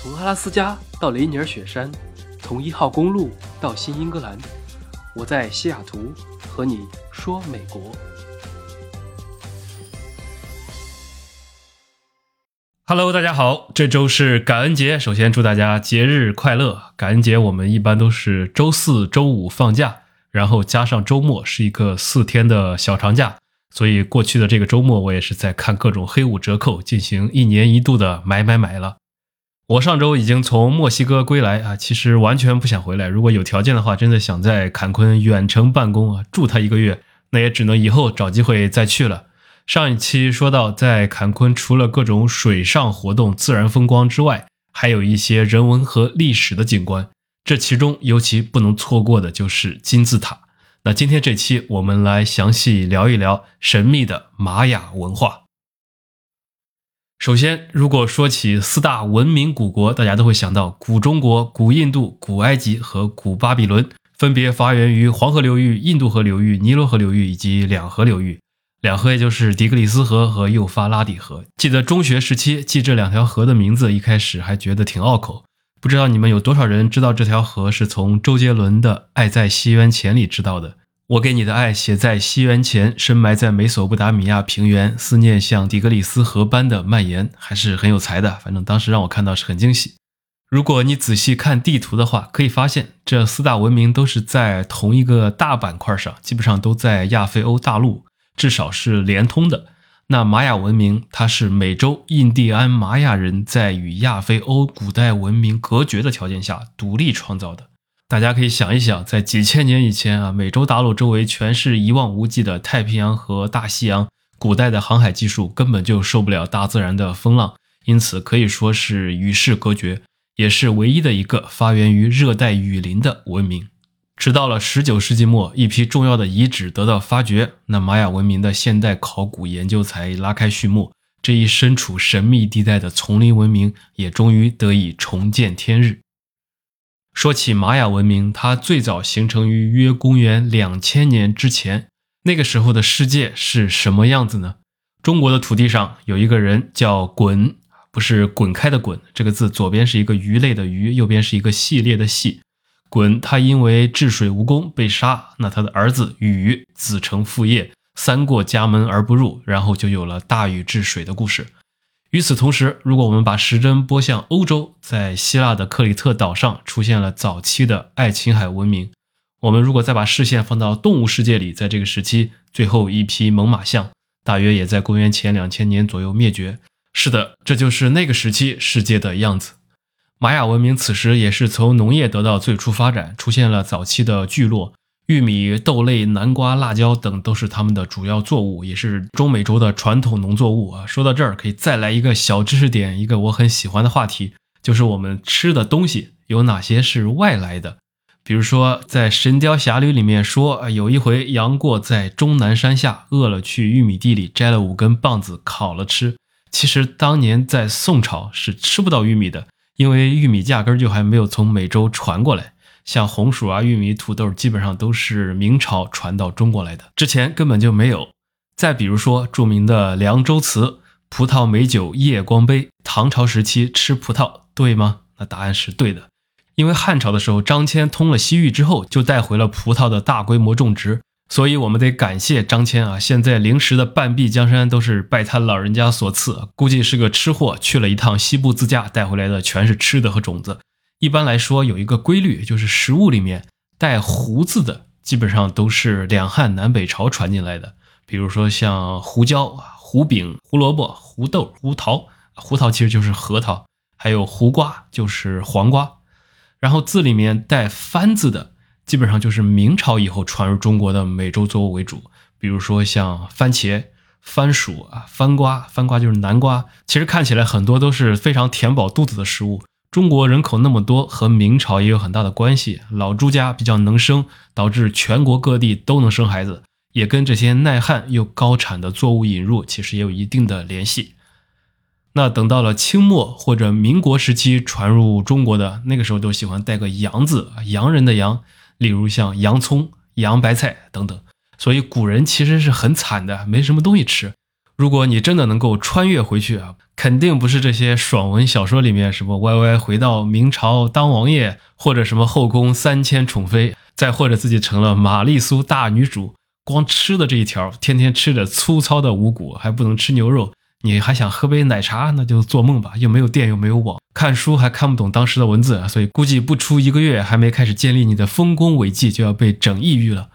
从阿拉斯加到雷尼尔雪山，从一号公路到新英格兰，我在西雅图和你说美国。Hello，大家好，这周是感恩节，首先祝大家节日快乐。感恩节我们一般都是周四周五放假，然后加上周末是一个四天的小长假，所以过去的这个周末我也是在看各种黑五折扣，进行一年一度的买买买了。我上周已经从墨西哥归来啊，其实完全不想回来。如果有条件的话，真的想在坎昆远程办公啊，住他一个月，那也只能以后找机会再去了。上一期说到，在坎昆除了各种水上活动、自然风光之外，还有一些人文和历史的景观。这其中尤其不能错过的就是金字塔。那今天这期我们来详细聊一聊神秘的玛雅文化。首先，如果说起四大文明古国，大家都会想到古中国、古印度、古埃及和古巴比伦，分别发源于黄河流域、印度河流域、尼罗河流域以及两河流域。两河也就是底格里斯河和幼发拉底河。记得中学时期记这两条河的名字，一开始还觉得挺拗口。不知道你们有多少人知道这条河是从周杰伦的《爱在西元前》里知道的？我给你的爱写在西元前，深埋在美索不达米亚平原，思念像底格里斯河般的蔓延，还是很有才的。反正当时让我看到是很惊喜。如果你仔细看地图的话，可以发现这四大文明都是在同一个大板块上，基本上都在亚非欧大陆，至少是连通的。那玛雅文明，它是美洲印第安玛雅人在与亚非欧古代文明隔绝的条件下独立创造的。大家可以想一想，在几千年以前啊，美洲大陆周围全是一望无际的太平洋和大西洋，古代的航海技术根本就受不了大自然的风浪，因此可以说是与世隔绝，也是唯一的一个发源于热带雨林的文明。直到了十九世纪末，一批重要的遗址得到发掘，那玛雅文明的现代考古研究才拉开序幕，这一身处神秘地带的丛林文明也终于得以重见天日。说起玛雅文明，它最早形成于约公元两千年之前。那个时候的世界是什么样子呢？中国的土地上有一个人叫鲧，不是滚开的滚，这个字左边是一个鱼类的鱼，右边是一个系列的系。鲧他因为治水无功被杀，那他的儿子禹子承父业，三过家门而不入，然后就有了大禹治水的故事。与此同时，如果我们把时针拨向欧洲，在希腊的克里特岛上出现了早期的爱琴海文明。我们如果再把视线放到动物世界里，在这个时期，最后一批猛犸象大约也在公元前两千年左右灭绝。是的，这就是那个时期世界的样子。玛雅文明此时也是从农业得到最初发展，出现了早期的聚落。玉米、豆类、南瓜、辣椒等都是他们的主要作物，也是中美洲的传统农作物啊。说到这儿，可以再来一个小知识点，一个我很喜欢的话题，就是我们吃的东西有哪些是外来的。比如说，在《神雕侠侣》里面说，有一回杨过在终南山下饿了，去玉米地里摘了五根棒子烤了吃。其实当年在宋朝是吃不到玉米的，因为玉米压根就还没有从美洲传过来。像红薯啊、玉米、土豆，基本上都是明朝传到中国来的，之前根本就没有。再比如说著名的凉州词“葡萄美酒夜光杯”，唐朝时期吃葡萄对吗？那答案是对的，因为汉朝的时候张骞通了西域之后，就带回了葡萄的大规模种植，所以我们得感谢张骞啊。现在灵石的半壁江山都是拜他老人家所赐，估计是个吃货，去了一趟西部自驾，带回来的全是吃的和种子。一般来说，有一个规律，就是食物里面带“胡”字的，基本上都是两汉南北朝传进来的。比如说像胡椒、胡饼、胡萝卜、胡豆、胡桃，胡桃其实就是核桃，还有胡瓜就是黄瓜。然后字里面带“番”字的，基本上就是明朝以后传入中国的美洲作物为主。比如说像番茄、番薯啊、番瓜，番瓜就是南瓜。其实看起来很多都是非常填饱肚子的食物。中国人口那么多，和明朝也有很大的关系。老朱家比较能生，导致全国各地都能生孩子，也跟这些耐旱又高产的作物引入其实也有一定的联系。那等到了清末或者民国时期传入中国的那个时候，都喜欢带个“洋”字，洋人的“洋”，例如像洋葱、洋白菜等等。所以古人其实是很惨的，没什么东西吃。如果你真的能够穿越回去啊。肯定不是这些爽文小说里面什么歪歪回到明朝当王爷，或者什么后宫三千宠妃，再或者自己成了玛丽苏大女主，光吃的这一条，天天吃着粗糙的五谷，还不能吃牛肉，你还想喝杯奶茶，那就做梦吧！又没有电，又没有网，看书还看不懂当时的文字，所以估计不出一个月，还没开始建立你的丰功伟绩，就要被整抑郁了。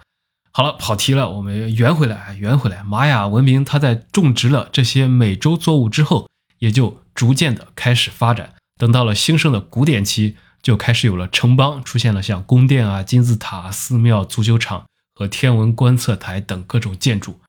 好了，跑题了，我们圆回来，圆回来。玛雅文明它在种植了这些美洲作物之后，也就逐渐的开始发展。等到了兴盛的古典期，就开始有了城邦，出现了像宫殿啊、金字塔、寺庙、足球场和天文观测台等各种建筑。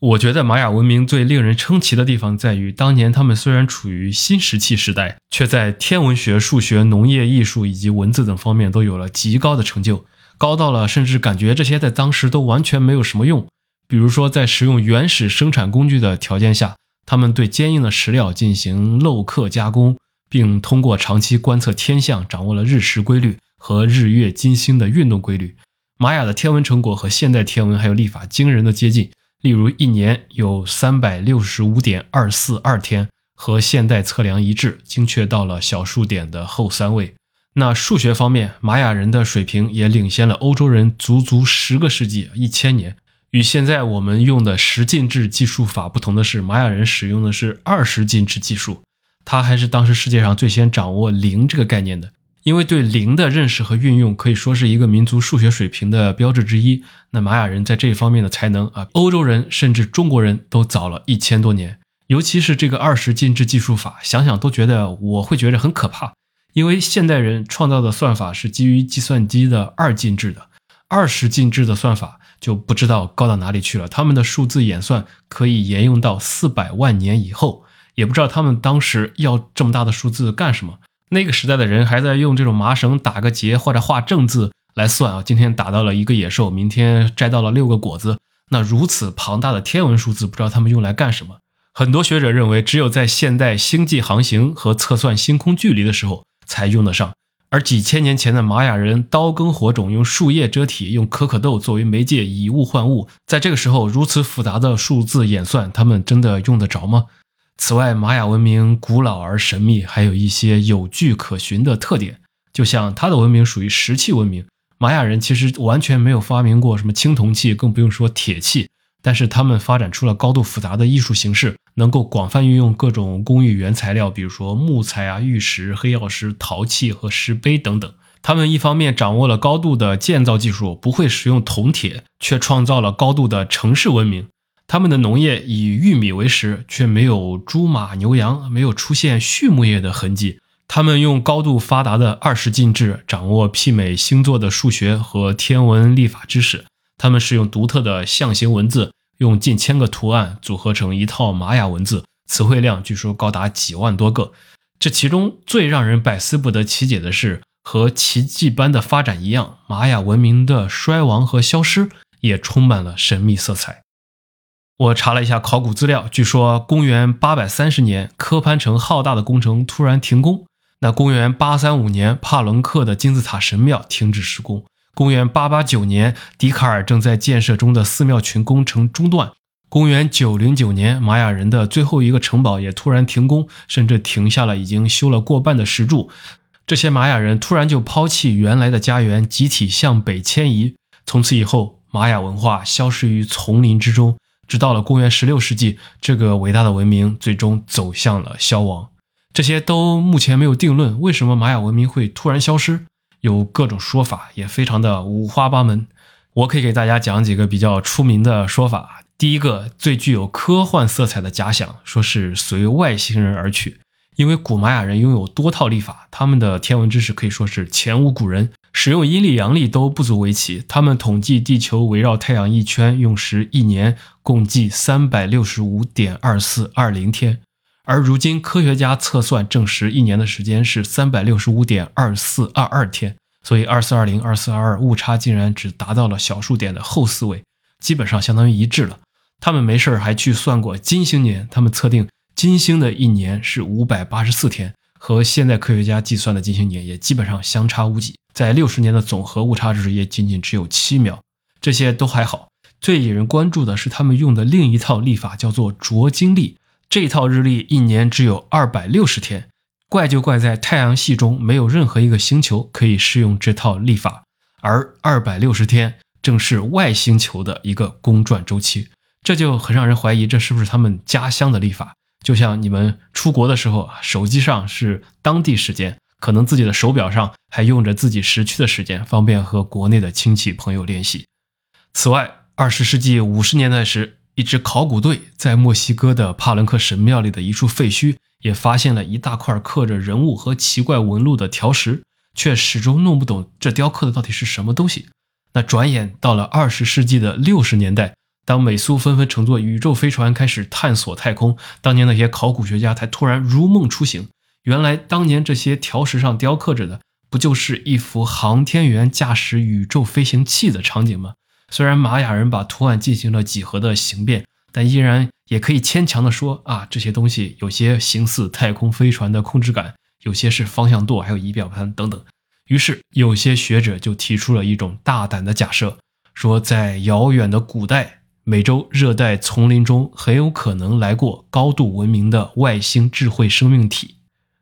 我觉得玛雅文明最令人称奇的地方在于，当年他们虽然处于新石器时代，却在天文学、数学、农业、艺术以及文字等方面都有了极高的成就。高到了，甚至感觉这些在当时都完全没有什么用。比如说，在使用原始生产工具的条件下，他们对坚硬的石料进行镂刻加工，并通过长期观测天象，掌握了日食规律和日月金星的运动规律。玛雅的天文成果和现代天文还有历法惊人的接近，例如一年有三百六十五点二四二天，和现代测量一致，精确到了小数点的后三位。那数学方面，玛雅人的水平也领先了欧洲人足足十个世纪，一千年。与现在我们用的十进制计数法不同的是，玛雅人使用的是二十进制计数。它还是当时世界上最先掌握零这个概念的。因为对零的认识和运用可以说是一个民族数学水平的标志之一。那玛雅人在这一方面的才能啊，欧洲人甚至中国人都早了一千多年。尤其是这个二十进制计数法，想想都觉得我会觉得很可怕。因为现代人创造的算法是基于计算机的二进制的，二十进制的算法就不知道高到哪里去了。他们的数字演算可以沿用到四百万年以后，也不知道他们当时要这么大的数字干什么。那个时代的人还在用这种麻绳打个结或者画正字来算啊，今天打到了一个野兽，明天摘到了六个果子。那如此庞大的天文数字，不知道他们用来干什么。很多学者认为，只有在现代星际航行和测算星空距离的时候。才用得上，而几千年前的玛雅人刀耕火种，用树叶遮体，用可可豆作为媒介，以物换物，在这个时候如此复杂的数字演算，他们真的用得着吗？此外，玛雅文明古老而神秘，还有一些有据可循的特点，就像它的文明属于石器文明，玛雅人其实完全没有发明过什么青铜器，更不用说铁器。但是他们发展出了高度复杂的艺术形式，能够广泛运用各种工艺原材料，比如说木材啊、玉石、黑曜石、陶器和石碑等等。他们一方面掌握了高度的建造技术，不会使用铜铁，却创造了高度的城市文明。他们的农业以玉米为食，却没有猪马牛羊，没有出现畜牧业的痕迹。他们用高度发达的二十进制，掌握媲美星座的数学和天文历法知识。他们是用独特的象形文字。用近千个图案组合成一套玛雅文字，词汇量据说高达几万多个。这其中最让人百思不得其解的是，和奇迹般的发展一样，玛雅文明的衰亡和消失也充满了神秘色彩。我查了一下考古资料，据说公元八百三十年，科潘城浩大的工程突然停工。那公元八三五年，帕伦克的金字塔神庙停止施工。公元八八九年，笛卡尔正在建设中的寺庙群工程中断。公元九零九年，玛雅人的最后一个城堡也突然停工，甚至停下了已经修了过半的石柱。这些玛雅人突然就抛弃原来的家园，集体向北迁移。从此以后，玛雅文化消失于丛林之中。直到了公元十六世纪，这个伟大的文明最终走向了消亡。这些都目前没有定论。为什么玛雅文明会突然消失？有各种说法，也非常的五花八门。我可以给大家讲几个比较出名的说法。第一个最具有科幻色彩的假想，说是随外星人而去。因为古玛雅人拥有多套历法，他们的天文知识可以说是前无古人，使用阴历阳历都不足为奇。他们统计地球围绕太阳一圈用时一年，共计三百六十五点二四二零天。而如今，科学家测算证实，一年的时间是三百六十五点二四二二天，所以二四二零、二四二二误差竟然只达到了小数点的后四位，基本上相当于一致了。他们没事儿还去算过金星年，他们测定金星的一年是五百八十四天，和现代科学家计算的金星年也基本上相差无几，在六十年的总和误差值也仅仅只有七秒。这些都还好，最引人关注的是他们用的另一套历法，叫做卓金历。这套日历一年只有二百六十天，怪就怪在太阳系中没有任何一个星球可以适用这套历法，而二百六十天正是外星球的一个公转周期，这就很让人怀疑这是不是他们家乡的历法。就像你们出国的时候，手机上是当地时间，可能自己的手表上还用着自己时区的时间，方便和国内的亲戚朋友联系。此外，二十世纪五十年代时，一支考古队在墨西哥的帕伦克神庙里的一处废墟，也发现了一大块刻着人物和奇怪纹路的条石，却始终弄不懂这雕刻的到底是什么东西。那转眼到了二十世纪的六十年代。当美苏纷纷乘坐宇宙飞船开始探索太空，当年那些考古学家才突然如梦初醒。原来，当年这些条石上雕刻着的，不就是一幅航天员驾驶宇宙飞行器的场景吗？虽然玛雅人把图案进行了几何的形变，但依然也可以牵强的说啊，这些东西有些形似太空飞船的控制杆，有些是方向舵，还有仪表盘等等。于是，有些学者就提出了一种大胆的假设，说在遥远的古代。美洲热带丛林中很有可能来过高度文明的外星智慧生命体，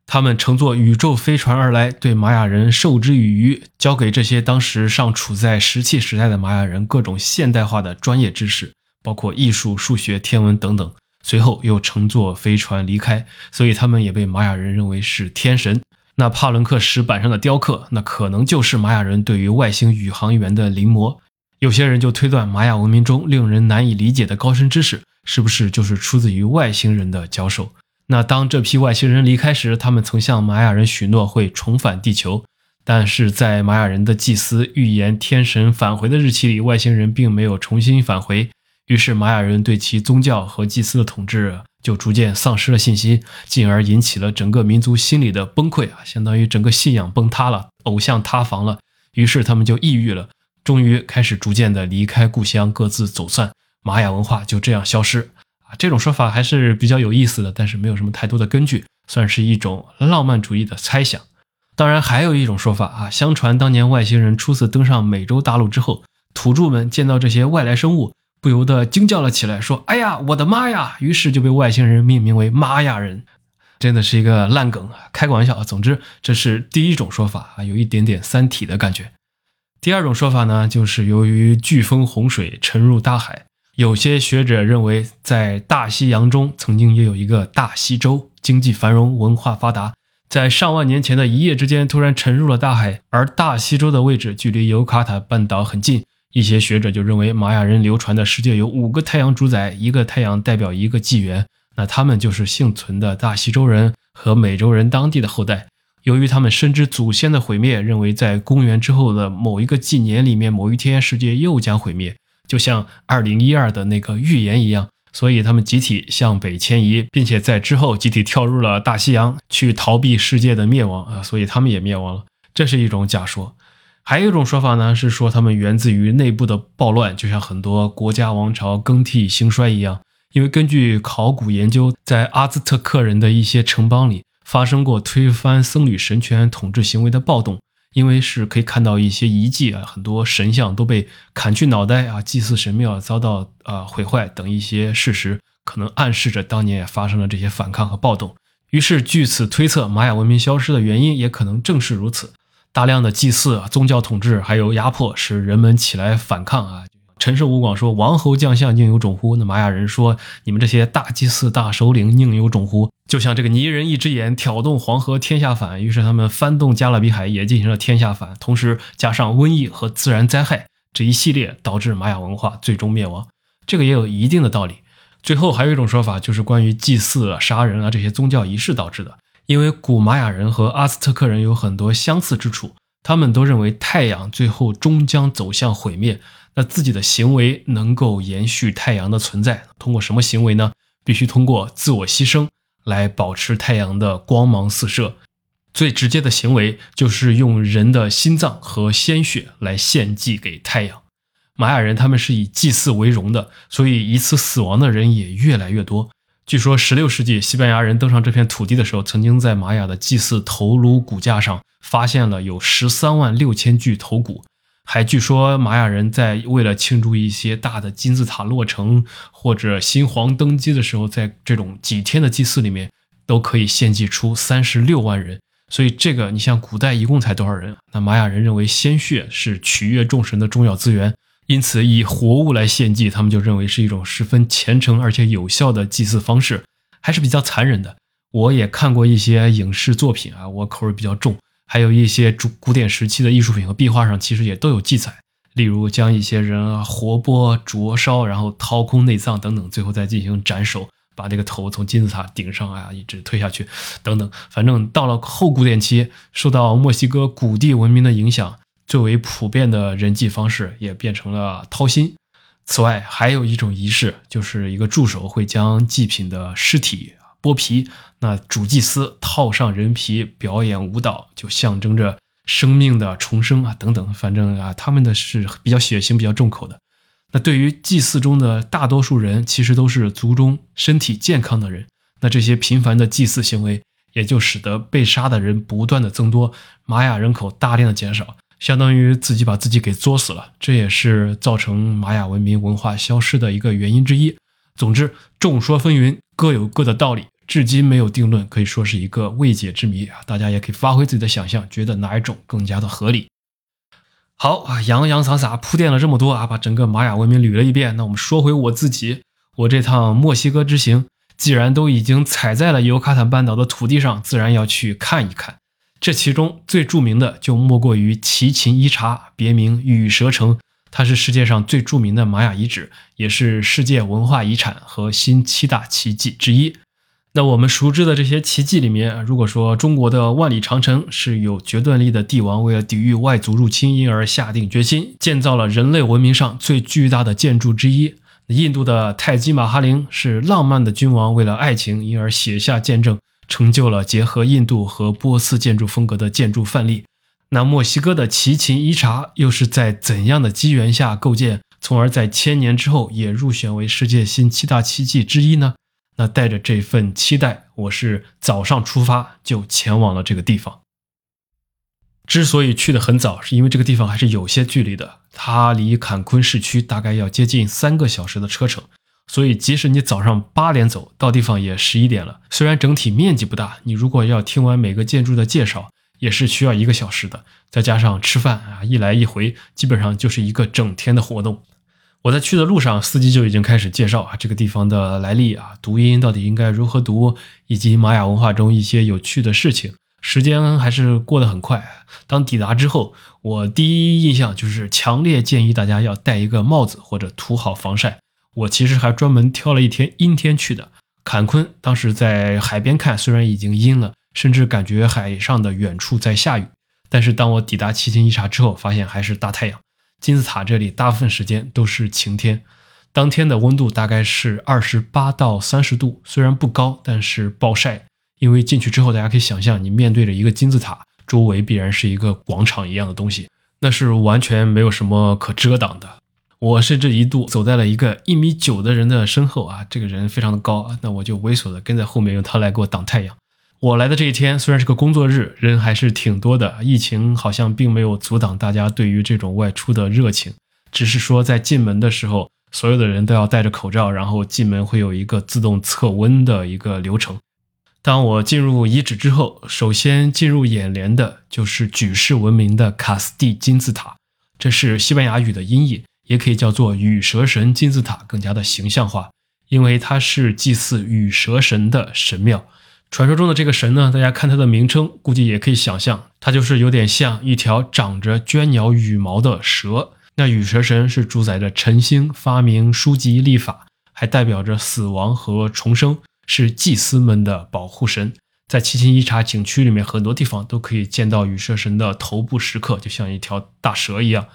他们乘坐宇宙飞船而来，对玛雅人授之以渔，教给这些当时尚处在石器时代的玛雅人各种现代化的专业知识，包括艺术、数学、天文等等。随后又乘坐飞船离开，所以他们也被玛雅人认为是天神。那帕伦克石板上的雕刻，那可能就是玛雅人对于外星宇航员的临摹。有些人就推断，玛雅文明中令人难以理解的高深知识，是不是就是出自于外星人的教授？那当这批外星人离开时，他们曾向玛雅人许诺会重返地球，但是在玛雅人的祭司预言天神返回的日期里，外星人并没有重新返回，于是玛雅人对其宗教和祭司的统治就逐渐丧失了信心，进而引起了整个民族心理的崩溃啊，相当于整个信仰崩塌了，偶像塌房了，于是他们就抑郁了。终于开始逐渐的离开故乡，各自走散，玛雅文化就这样消失。啊！这种说法还是比较有意思的，但是没有什么太多的根据，算是一种浪漫主义的猜想。当然，还有一种说法啊，相传当年外星人初次登上美洲大陆之后，土著们见到这些外来生物，不由得惊叫了起来，说：“哎呀，我的妈呀！”于是就被外星人命名为玛雅人。真的是一个烂梗啊，开个玩笑啊。总之，这是第一种说法啊，有一点点《三体》的感觉。第二种说法呢，就是由于飓风洪水沉入大海，有些学者认为，在大西洋中曾经也有一个大西洲，经济繁荣，文化发达，在上万年前的一夜之间突然沉入了大海，而大西洲的位置距离尤卡塔半岛很近，一些学者就认为玛雅人流传的世界有五个太阳主宰，一个太阳代表一个纪元，那他们就是幸存的大西洲人和美洲人当地的后代。由于他们深知祖先的毁灭，认为在公元之后的某一个纪年里面，某一天世界又将毁灭，就像二零一二的那个预言一样，所以他们集体向北迁移，并且在之后集体跳入了大西洋去逃避世界的灭亡啊，所以他们也灭亡了。这是一种假说。还有一种说法呢，是说他们源自于内部的暴乱，就像很多国家王朝更替兴衰一样。因为根据考古研究，在阿兹特克人的一些城邦里。发生过推翻僧侣神权统治行为的暴动，因为是可以看到一些遗迹啊，很多神像都被砍去脑袋啊，祭祀神庙遭到啊毁坏等一些事实，可能暗示着当年也发生了这些反抗和暴动。于是据此推测，玛雅文明消失的原因也可能正是如此。大量的祭祀、宗教统治还有压迫，使人们起来反抗啊。陈胜吴广说：“王侯将相宁有种乎？”那玛雅人说：“你们这些大祭司、大首领宁有种乎？”就像这个泥人一只眼挑动黄河天下反，于是他们翻动加勒比海也进行了天下反，同时加上瘟疫和自然灾害这一系列，导致玛雅文化最终灭亡。这个也有一定的道理。最后还有一种说法，就是关于祭祀啊、杀人啊这些宗教仪式导致的。因为古玛雅人和阿斯特克人有很多相似之处，他们都认为太阳最后终将走向毁灭。那自己的行为能够延续太阳的存在，通过什么行为呢？必须通过自我牺牲来保持太阳的光芒四射。最直接的行为就是用人的心脏和鲜血来献祭给太阳。玛雅人他们是以祭祀为荣的，所以一次死亡的人也越来越多。据说16世纪西班牙人登上这片土地的时候，曾经在玛雅的祭祀头颅骨架上发现了有13万六千具头骨。还据说玛雅人在为了庆祝一些大的金字塔落成或者新皇登基的时候，在这种几天的祭祀里面，都可以献祭出三十六万人。所以这个你像古代一共才多少人？那玛雅人认为鲜血是取悦众神的重要资源，因此以活物来献祭，他们就认为是一种十分虔诚而且有效的祭祀方式，还是比较残忍的。我也看过一些影视作品啊，我口味比较重。还有一些古古典时期的艺术品和壁画上，其实也都有记载。例如，将一些人啊活剥、灼烧，然后掏空内脏等等，最后再进行斩首，把这个头从金字塔顶上啊一直推下去，等等。反正到了后古典期，受到墨西哥古地文明的影响，最为普遍的人祭方式也变成了掏心。此外，还有一种仪式，就是一个助手会将祭品的尸体。剥皮，那主祭司套上人皮表演舞蹈，就象征着生命的重生啊，等等，反正啊，他们的是比较血腥、比较重口的。那对于祭祀中的大多数人，其实都是族中身体健康的人。那这些频繁的祭祀行为，也就使得被杀的人不断的增多，玛雅人口大量的减少，相当于自己把自己给作死了。这也是造成玛雅文明文化消失的一个原因之一。总之，众说纷纭，各有各的道理。至今没有定论，可以说是一个未解之谜啊！大家也可以发挥自己的想象，觉得哪一种更加的合理。好啊，洋洋洒洒铺垫了这么多啊，把整个玛雅文明捋了一遍。那我们说回我自己，我这趟墨西哥之行，既然都已经踩在了尤卡坦半岛的土地上，自然要去看一看。这其中最著名的就莫过于奇琴伊察，别名羽蛇城，它是世界上最著名的玛雅遗址，也是世界文化遗产和新七大奇迹之一。那我们熟知的这些奇迹里面，如果说中国的万里长城是有决断力的帝王为了抵御外族入侵，因而下定决心建造了人类文明上最巨大的建筑之一；印度的泰姬玛哈陵是浪漫的君王为了爱情，因而写下见证，成就了结合印度和波斯建筑风格的建筑范例。那墨西哥的奇琴伊察又是在怎样的机缘下构建，从而在千年之后也入选为世界新七大奇迹之一呢？那带着这份期待，我是早上出发就前往了这个地方。之所以去的很早，是因为这个地方还是有些距离的，它离坎昆市区大概要接近三个小时的车程。所以即使你早上八点走到地方也十一点了。虽然整体面积不大，你如果要听完每个建筑的介绍，也是需要一个小时的。再加上吃饭啊，一来一回，基本上就是一个整天的活动。我在去的路上，司机就已经开始介绍啊这个地方的来历啊，读音到底应该如何读，以及玛雅文化中一些有趣的事情。时间还是过得很快。当抵达之后，我第一印象就是强烈建议大家要戴一个帽子或者涂好防晒。我其实还专门挑了一天阴天去的。坎昆当时在海边看，虽然已经阴了，甚至感觉海上的远处在下雨，但是当我抵达奇琴伊察之后，发现还是大太阳。金字塔这里大部分时间都是晴天，当天的温度大概是二十八到三十度，虽然不高，但是暴晒。因为进去之后，大家可以想象，你面对着一个金字塔，周围必然是一个广场一样的东西，那是完全没有什么可遮挡的。我甚至一度走在了一个一米九的人的身后啊，这个人非常的高，那我就猥琐的跟在后面，用他来给我挡太阳。我来的这一天虽然是个工作日，人还是挺多的。疫情好像并没有阻挡大家对于这种外出的热情，只是说在进门的时候，所有的人都要戴着口罩，然后进门会有一个自动测温的一个流程。当我进入遗址之后，首先进入眼帘的就是举世闻名的卡斯蒂金字塔，这是西班牙语的音译，也可以叫做羽蛇神金字塔，更加的形象化，因为它是祭祀羽蛇神的神庙。传说中的这个神呢，大家看它的名称，估计也可以想象，它就是有点像一条长着鹃鸟羽毛的蛇。那羽蛇神是主宰着晨星、发明书籍、历法，还代表着死亡和重生，是祭司们的保护神。在七星一茶景区里面，很多地方都可以见到羽蛇神的头部石刻，就像一条大蛇一样。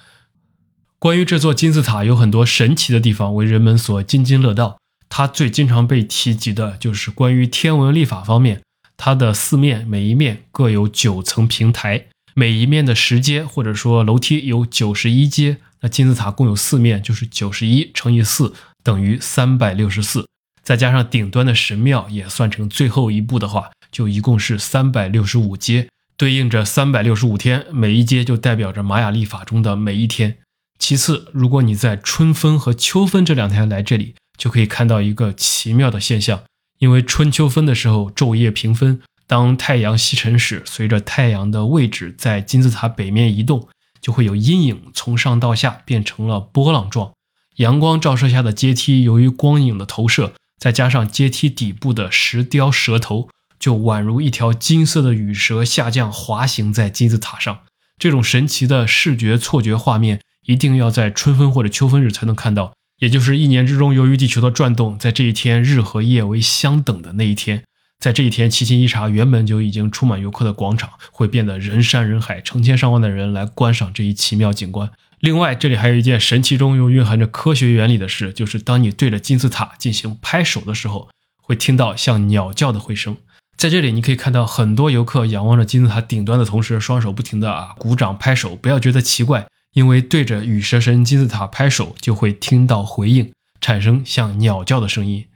关于这座金字塔，有很多神奇的地方，为人们所津津乐道。它最经常被提及的就是关于天文历法方面，它的四面每一面各有九层平台，每一面的石阶或者说楼梯有九十一阶。那金字塔共有四面，就是九十一乘以四等于三百六十四，再加上顶端的神庙也算成最后一步的话，就一共是三百六十五阶，对应着三百六十五天，每一阶就代表着玛雅历法中的每一天。其次，如果你在春分和秋分这两天来这里，就可以看到一个奇妙的现象。因为春秋分的时候昼夜平分，当太阳西沉时，随着太阳的位置在金字塔北面移动，就会有阴影从上到下变成了波浪状。阳光照射下的阶梯，由于光影的投射，再加上阶梯底部的石雕蛇头，就宛如一条金色的羽蛇下降滑行在金字塔上。这种神奇的视觉错觉画面。一定要在春分或者秋分日才能看到，也就是一年之中，由于地球的转动，在这一天日和夜为相等的那一天，在这一天，七星一茶原本就已经充满游客的广场会变得人山人海，成千上万的人来观赏这一奇妙景观。另外，这里还有一件神奇中又蕴含着科学原理的事，就是当你对着金字塔进行拍手的时候，会听到像鸟叫的回声。在这里，你可以看到很多游客仰望着金字塔顶端的同时，双手不停的啊鼓掌拍手，不要觉得奇怪。因为对着羽蛇神金字塔拍手，就会听到回应，产生像鸟叫的声音。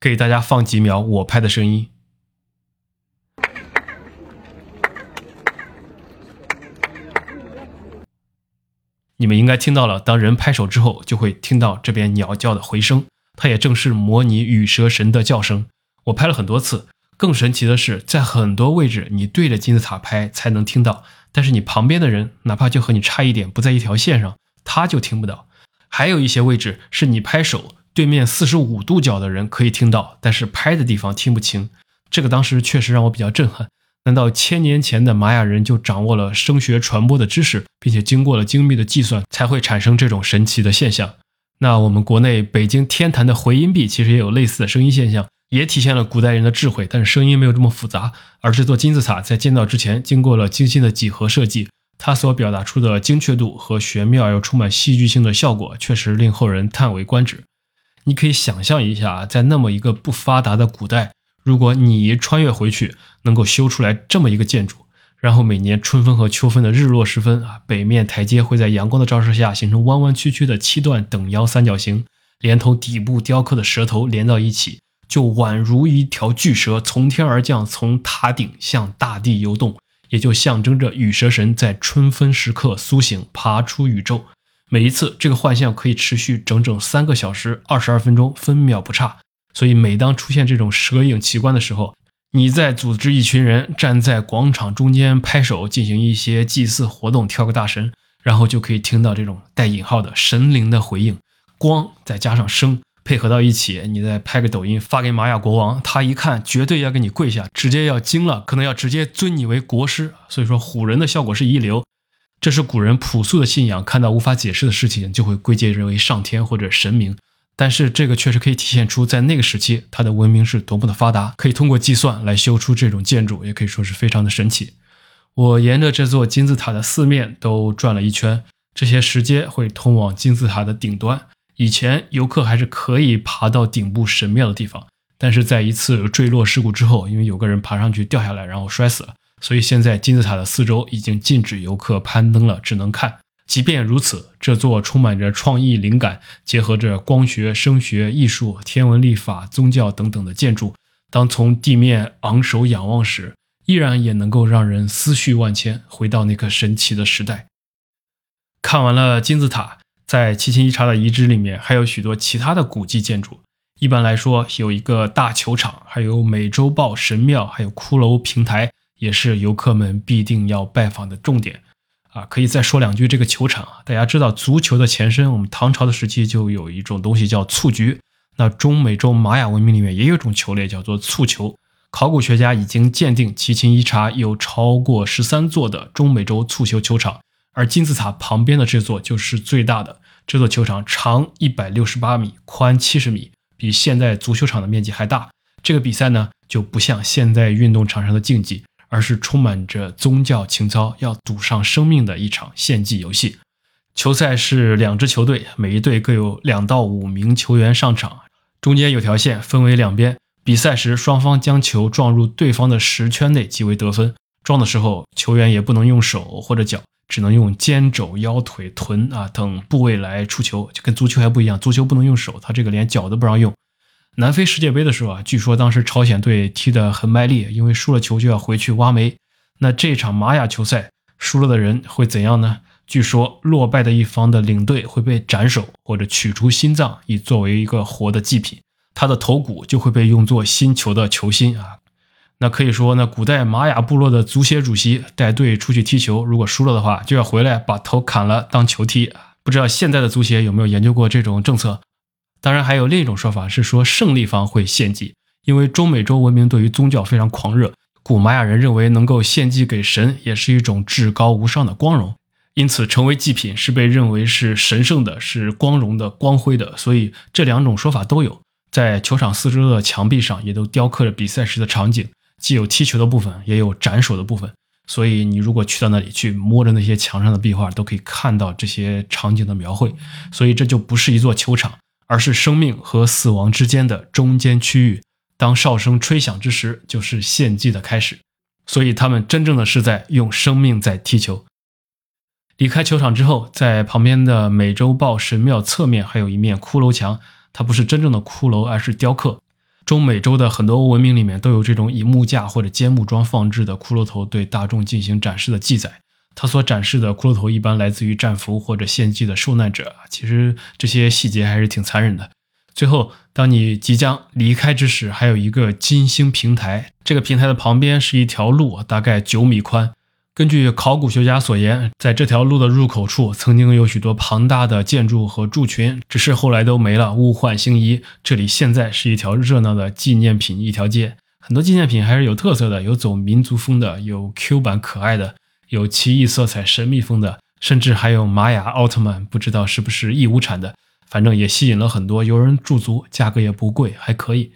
给大家放几秒我拍的声音，你们应该听到了。当人拍手之后，就会听到这边鸟叫的回声，它也正是模拟羽蛇神的叫声。我拍了很多次。更神奇的是，在很多位置，你对着金字塔拍才能听到，但是你旁边的人，哪怕就和你差一点，不在一条线上，他就听不到。还有一些位置是你拍手，对面四十五度角的人可以听到，但是拍的地方听不清。这个当时确实让我比较震撼。难道千年前的玛雅人就掌握了声学传播的知识，并且经过了精密的计算，才会产生这种神奇的现象？那我们国内北京天坛的回音壁其实也有类似的声音现象。也体现了古代人的智慧，但是声音没有这么复杂。而这座金字塔在建造之前，经过了精心的几何设计，它所表达出的精确度和玄妙又充满戏剧性的效果，确实令后人叹为观止。你可以想象一下，在那么一个不发达的古代，如果你穿越回去，能够修出来这么一个建筑，然后每年春分和秋分的日落时分啊，北面台阶会在阳光的照射下形成弯弯曲曲的七段等腰三角形，连同底部雕刻的蛇头连到一起。就宛如一条巨蛇从天而降，从塔顶向大地游动，也就象征着羽蛇神在春分时刻苏醒，爬出宇宙。每一次这个幻象可以持续整整三个小时二十二分钟，分秒不差。所以每当出现这种蛇影奇观的时候，你再组织一群人站在广场中间拍手，进行一些祭祀活动，跳个大神，然后就可以听到这种带引号的神灵的回应，光再加上声。配合到一起，你再拍个抖音发给玛雅国王，他一看绝对要给你跪下，直接要惊了，可能要直接尊你为国师。所以说唬人的效果是一流，这是古人朴素的信仰，看到无法解释的事情就会归结认为上天或者神明。但是这个确实可以体现出在那个时期它的文明是多么的发达，可以通过计算来修出这种建筑，也可以说是非常的神奇。我沿着这座金字塔的四面都转了一圈，这些石阶会通往金字塔的顶端。以前游客还是可以爬到顶部神庙的地方，但是在一次坠落事故之后，因为有个人爬上去掉下来，然后摔死了，所以现在金字塔的四周已经禁止游客攀登了，只能看。即便如此，这座充满着创意灵感、结合着光学、声学、艺术、天文历法、宗教等等的建筑，当从地面昂首仰望时，依然也能够让人思绪万千，回到那个神奇的时代。看完了金字塔。在七星一茶的遗址里面，还有许多其他的古迹建筑。一般来说，有一个大球场，还有美洲豹神庙，还有骷髅平台，也是游客们必定要拜访的重点。啊，可以再说两句这个球场啊。大家知道，足球的前身，我们唐朝的时期就有一种东西叫蹴鞠。那中美洲玛雅文明里面也有一种球类叫做蹴球。考古学家已经鉴定，七星一茶有超过十三座的中美洲蹴球球场。而金字塔旁边的这座就是最大的。这座球场长一百六十八米，宽七十米，比现在足球场的面积还大。这个比赛呢，就不像现在运动场上的竞技，而是充满着宗教情操，要赌上生命的一场献祭游戏。球赛是两支球队，每一队各有两到五名球员上场，中间有条线分为两边。比赛时，双方将球撞入对方的十圈内即为得分。撞的时候，球员也不能用手或者脚。只能用肩肘、腰腿、臀啊等部位来触球，就跟足球还不一样。足球不能用手，他这个连脚都不让用。南非世界杯的时候啊，据说当时朝鲜队踢得很卖力，因为输了球就要回去挖煤。那这场玛雅球赛输了的人会怎样呢？据说落败的一方的领队会被斩首或者取出心脏，以作为一个活的祭品，他的头骨就会被用作新球的球心啊。那可以说，呢，古代玛雅部落的足协主席带队出去踢球，如果输了的话，就要回来把头砍了当球踢。不知道现在的足协有没有研究过这种政策？当然，还有另一种说法是说胜利方会献祭，因为中美洲文明对于宗教非常狂热，古玛雅人认为能够献祭给神也是一种至高无上的光荣，因此成为祭品是被认为是神圣的、是光荣的、光辉的。所以这两种说法都有，在球场四周的墙壁上也都雕刻着比赛时的场景。既有踢球的部分，也有斩首的部分，所以你如果去到那里去摸着那些墙上的壁画，都可以看到这些场景的描绘。所以这就不是一座球场，而是生命和死亡之间的中间区域。当哨声吹响之时，就是献祭的开始。所以他们真正的是在用生命在踢球。离开球场之后，在旁边的美洲豹神庙侧面还有一面骷髅墙，它不是真正的骷髅，而是雕刻。中美洲的很多文明里面都有这种以木架或者尖木桩放置的骷髅头对大众进行展示的记载。它所展示的骷髅头一般来自于战俘或者献祭的受难者。其实这些细节还是挺残忍的。最后，当你即将离开之时，还有一个金星平台，这个平台的旁边是一条路，大概九米宽。根据考古学家所言，在这条路的入口处曾经有许多庞大的建筑和柱群，只是后来都没了，物换星移。这里现在是一条热闹的纪念品一条街，很多纪念品还是有特色的，有走民族风的，有 Q 版可爱的，有奇异色彩神秘风的，甚至还有玛雅奥特曼，不知道是不是义乌产的，反正也吸引了很多游人驻足，价格也不贵，还可以。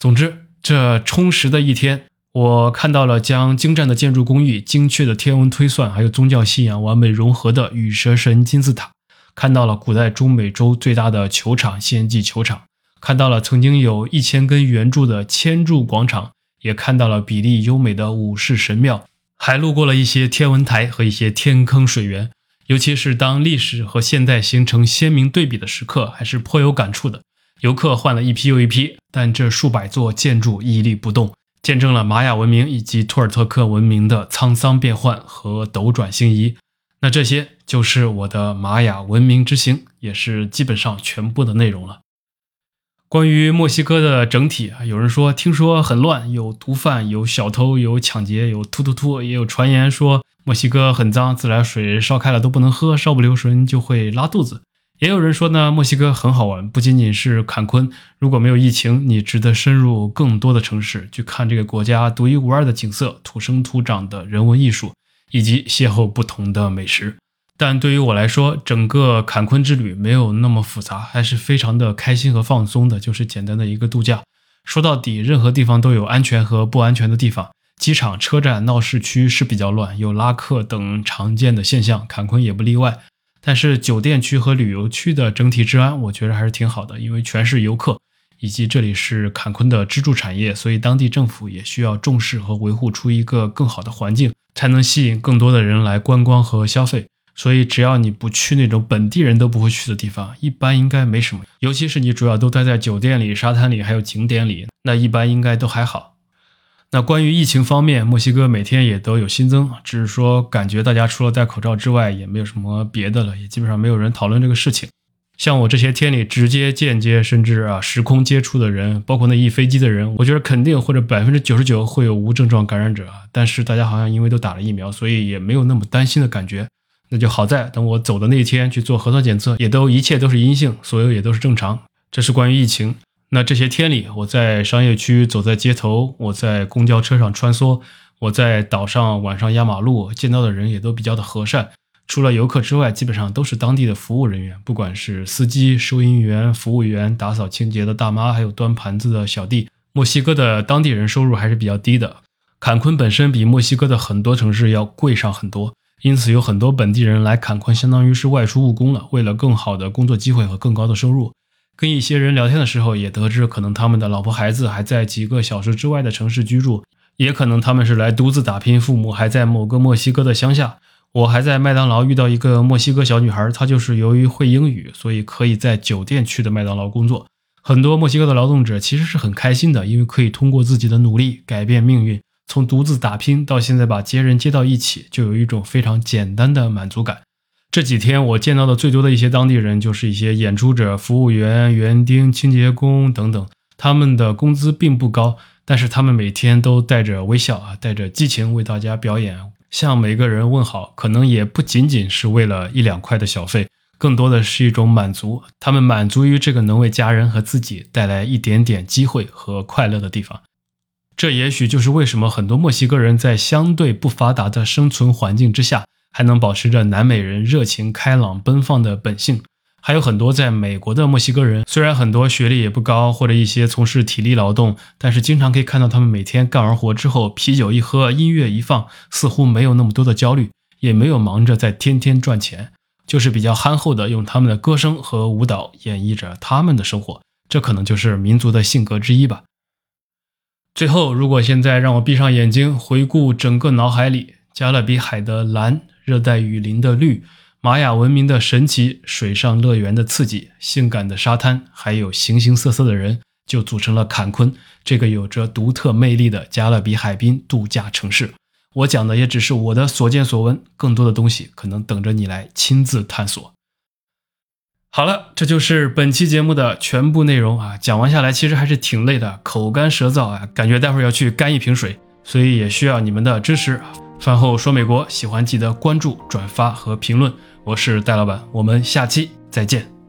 总之，这充实的一天。我看到了将精湛的建筑工艺、精确的天文推算，还有宗教信仰完美融合的羽蛇神金字塔；看到了古代中美洲最大的球场——仙迹球场；看到了曾经有一千根圆柱的千柱广场；也看到了比例优美的武士神庙；还路过了一些天文台和一些天坑水源。尤其是当历史和现代形成鲜明对比的时刻，还是颇有感触的。游客换了一批又一批，但这数百座建筑屹立不动。见证了玛雅文明以及托尔特克文明的沧桑变幻和斗转星移。那这些就是我的玛雅文明之行，也是基本上全部的内容了。关于墨西哥的整体啊，有人说听说很乱，有毒贩，有小偷，有抢劫，有突突突，也有传言说墨西哥很脏，自来水烧开了都不能喝，稍不留神就会拉肚子。也有人说呢，墨西哥很好玩，不仅仅是坎昆。如果没有疫情，你值得深入更多的城市，去看这个国家独一无二的景色、土生土长的人文艺术，以及邂逅不同的美食。但对于我来说，整个坎昆之旅没有那么复杂，还是非常的开心和放松的，就是简单的一个度假。说到底，任何地方都有安全和不安全的地方，机场、车站、闹市区是比较乱，有拉客等常见的现象，坎昆也不例外。但是酒店区和旅游区的整体治安，我觉得还是挺好的，因为全是游客，以及这里是坎昆的支柱产业，所以当地政府也需要重视和维护出一个更好的环境，才能吸引更多的人来观光和消费。所以只要你不去那种本地人都不会去的地方，一般应该没什么。尤其是你主要都待在酒店里、沙滩里还有景点里，那一般应该都还好。那关于疫情方面，墨西哥每天也都有新增，只是说感觉大家除了戴口罩之外，也没有什么别的了，也基本上没有人讨论这个事情。像我这些天里直接、间接甚至啊时空接触的人，包括那一飞机的人，我觉得肯定或者百分之九十九会有无症状感染者。但是大家好像因为都打了疫苗，所以也没有那么担心的感觉。那就好在等我走的那一天去做核酸检测，也都一切都是阴性，所有也都是正常。这是关于疫情。那这些天里，我在商业区走在街头，我在公交车上穿梭，我在岛上晚上压马路，见到的人也都比较的和善。除了游客之外，基本上都是当地的服务人员，不管是司机、收银员、服务员、打扫清洁的大妈，还有端盘子的小弟。墨西哥的当地人收入还是比较低的，坎昆本身比墨西哥的很多城市要贵上很多，因此有很多本地人来坎昆，相当于是外出务工了，为了更好的工作机会和更高的收入。跟一些人聊天的时候，也得知可能他们的老婆孩子还在几个小时之外的城市居住，也可能他们是来独自打拼，父母还在某个墨西哥的乡下。我还在麦当劳遇到一个墨西哥小女孩，她就是由于会英语，所以可以在酒店区的麦当劳工作。很多墨西哥的劳动者其实是很开心的，因为可以通过自己的努力改变命运，从独自打拼到现在把接人接到一起，就有一种非常简单的满足感。这几天我见到的最多的一些当地人，就是一些演出者、服务员、园丁、清洁工等等。他们的工资并不高，但是他们每天都带着微笑啊，带着激情为大家表演，向每个人问好。可能也不仅仅是为了一两块的小费，更多的是一种满足。他们满足于这个能为家人和自己带来一点点机会和快乐的地方。这也许就是为什么很多墨西哥人在相对不发达的生存环境之下。还能保持着南美人热情、开朗、奔放的本性，还有很多在美国的墨西哥人，虽然很多学历也不高，或者一些从事体力劳动，但是经常可以看到他们每天干完活之后，啤酒一喝，音乐一放，似乎没有那么多的焦虑，也没有忙着在天天赚钱，就是比较憨厚的用他们的歌声和舞蹈演绎着他们的生活。这可能就是民族的性格之一吧。最后，如果现在让我闭上眼睛，回顾整个脑海里加勒比海的蓝。热带雨林的绿，玛雅文明的神奇，水上乐园的刺激，性感的沙滩，还有形形色色的人，就组成了坎昆这个有着独特魅力的加勒比海滨度假城市。我讲的也只是我的所见所闻，更多的东西可能等着你来亲自探索。好了，这就是本期节目的全部内容啊！讲完下来，其实还是挺累的，口干舌燥啊，感觉待会儿要去干一瓶水，所以也需要你们的支持。饭后说美国，喜欢记得关注、转发和评论。我是戴老板，我们下期再见。